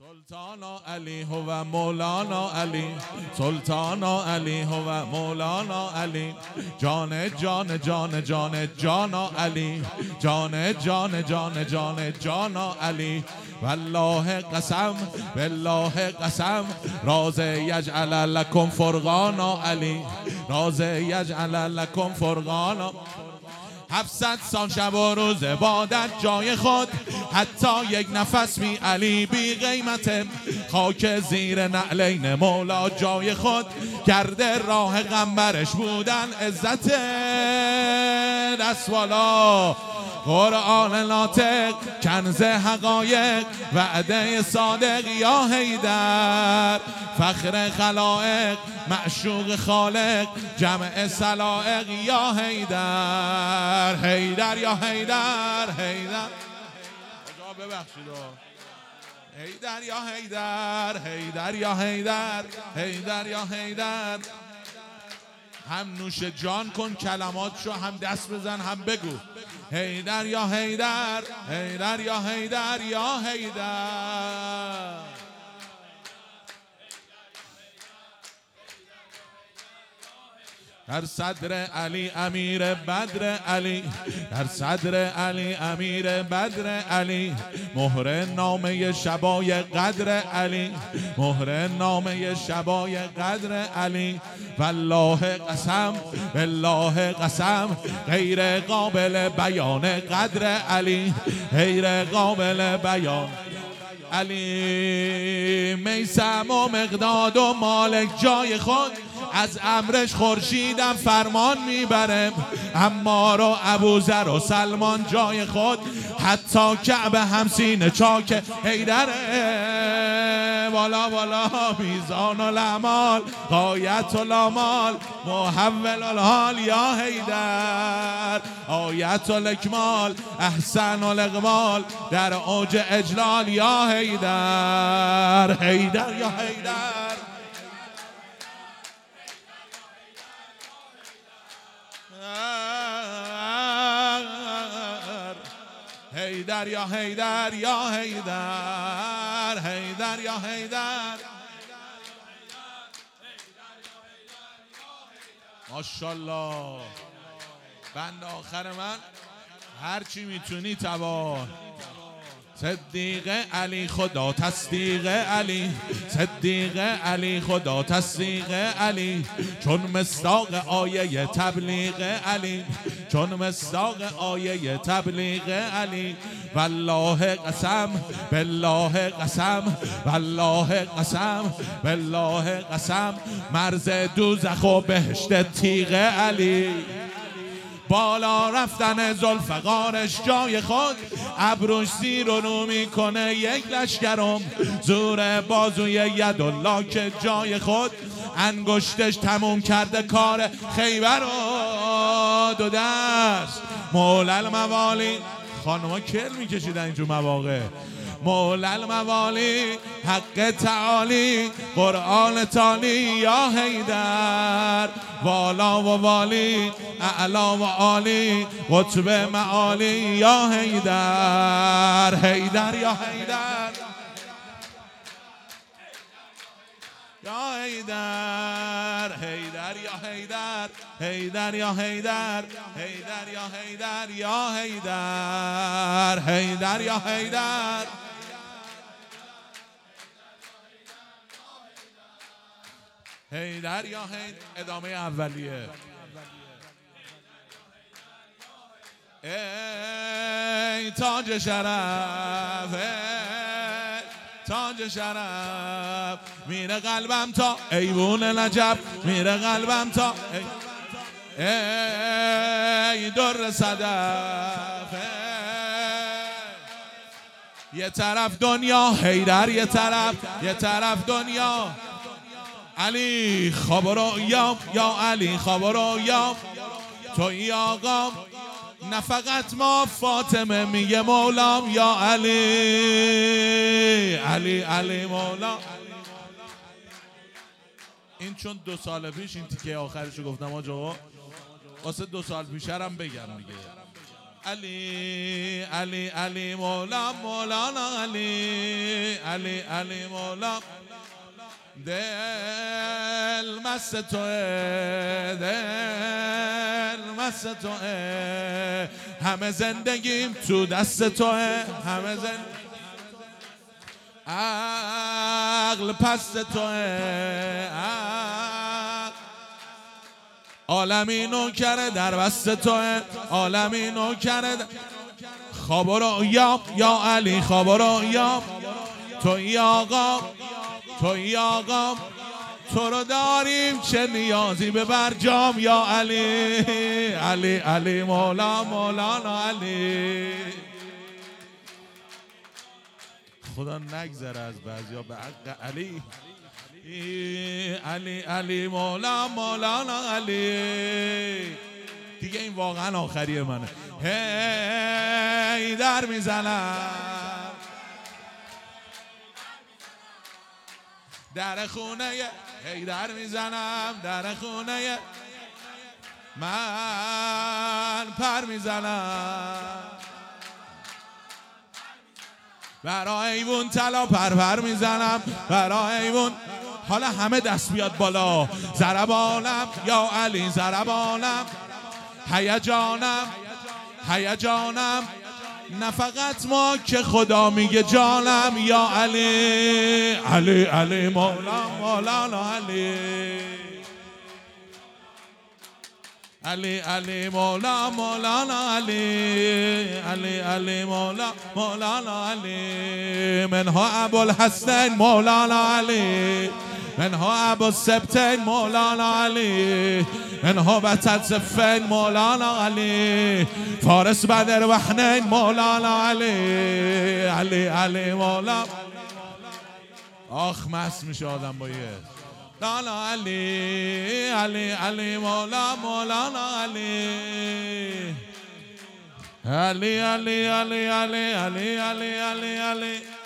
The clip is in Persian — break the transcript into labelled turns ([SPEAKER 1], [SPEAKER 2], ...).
[SPEAKER 1] سلطان علی هو مولانا علی. سلطان علی هو مولانا علی. جان جان جان جان جان علی. جان جان جان جان جان علی. والله قسم بالله قسم. راز یجعل لکم فرقانا علی. راز یجعل لکم فرقانا هفتصد سال شب و روز عبادت جای خود. حتی یک نفس می علی بی قیمت. خاک زیر نعلین مولا جای خود. کرده راه غمبرش بودن عزت. دست قرآن ناطق کنز حقایق وعده صادق یا حیدر. فخر خلائق معشوق خالق جمع سلائق یا حیدر. حیدر یا حیدر حیدر. ببخشید حیدر یا حیدر حیدر یا حیدر حیدر یا حیدر. هم نوش جان کن کلماتشو هم دست بزن هم بگو. هیدر یا هیدر هیدر یا هیدر یا هیدر در صدر علی امیر بدر علی در صدر علی امیر بدر علی مهر نامه شبای قدر علی مهر نامه شبای قدر علی. والله قسم بالله قسم غیر قابل بیان قدر علی غیر قابل بیان. علی میسم و مقداد و مالک جای خود از امرش خورشیدم فرمان می‌برم اما رو ابوذر و سلمان جای خود. حتی کعبه همسین چاک حیدره. والا والا میزان الامال قایت الامال محول الحال یا حیدر. آیت الاکمال احسن الاقبال در اوج اجلال یا حیدر. حیدر یا حیدر. هیدر یا هیدر یا هیدر هیدر یا هیدر ماشاءالله بند آخر من. هرچی می‌تونی تبار صدیق علی خدا تصدیق علی. صدیق علی خدا تصدیق علی. چون مصداق آیه تبلیغ علی. چون مصداق آیه تبلیغ علی. والله قسم بالله قسم والله قسم بالله قسم. مرز دوزخ و بهشت تیغ علی. بالا رفتن زلفقارش جای خود ابروش زیر و رو می‌کنه یک لشکرم زور بازوی یدالله که جای خود. انگشتش تموم کرده کار خیبر و دو دست. مولل موالی خانما کل میکشیدن اینجور مواقع. مولل موالی حق تعالی قرآن تالی یا حیدر. والا و والی اعلا و عالی قطب معالی یا حیدر. حیدر یا حیدر. یا حیدر حیدر یا حیدر حیدر یا حیدر حیدر یا حیدر یا حیدر حیدر یا حیدر هیدر یا هید ادامه اولیه. ای تاج شرف تاج شرف میره قلبم تا ایوون نجب میره قلبم تا ای در صدف. یه طرف دنیا هیدر یه طرف یه طرف دنیا. علی خبر یا یا علی خبر یا توی آقا نه فقط ما فاطمه میگه مولام یا علی. علی علی مولا. این چون دو سال پیش این تیکه آخرشو گفتم آجا. واسه دو سال پیشرم بگم میگه علی علی علی مولا مولانا علی. علی علی مولا. دل مست توه دل مست توه. همه زندگیم تو دست توه. همه زندگیم عقل پست توه. عالمی نوکره در بست توه. عالمی نوکره در... خواب رو یا یا علی خواب یا تو آقا تو آقا تو رو داریم چه نیازی به برجام یا علی؟ علی علی مولا مولانا علی. خدا نگذره از بعضیا به حق علی. علی علی مولا مولانا علی. دیگه این واقعا آخریه منه. هی در می‌زنم. در خونه هی در می‌زنم در خونه من پر می‌زنم. برای ایوون پر پر می‌زنم برای ایوون حالا همه دست بیاد بالا. زربانم یا علی زربانم هیجانم هیجانم. نه فقط ما که خدا میگه جانم یا علی. علی علی مولا مولانا علی. علی علی مولا مولانا علی. علی علی مولا مولانا علی. منها ابو الحسن مولانا علی. منها ابو السبتين مولانا علي منها بتت زفين مولانا علي فارس بدر وحنين مولانا علي علي علي مولا. آخ مس میشه آدم با یه. لالا علی علی علی مولا مولانا علی. علی علی علی علی علی علی علی علی.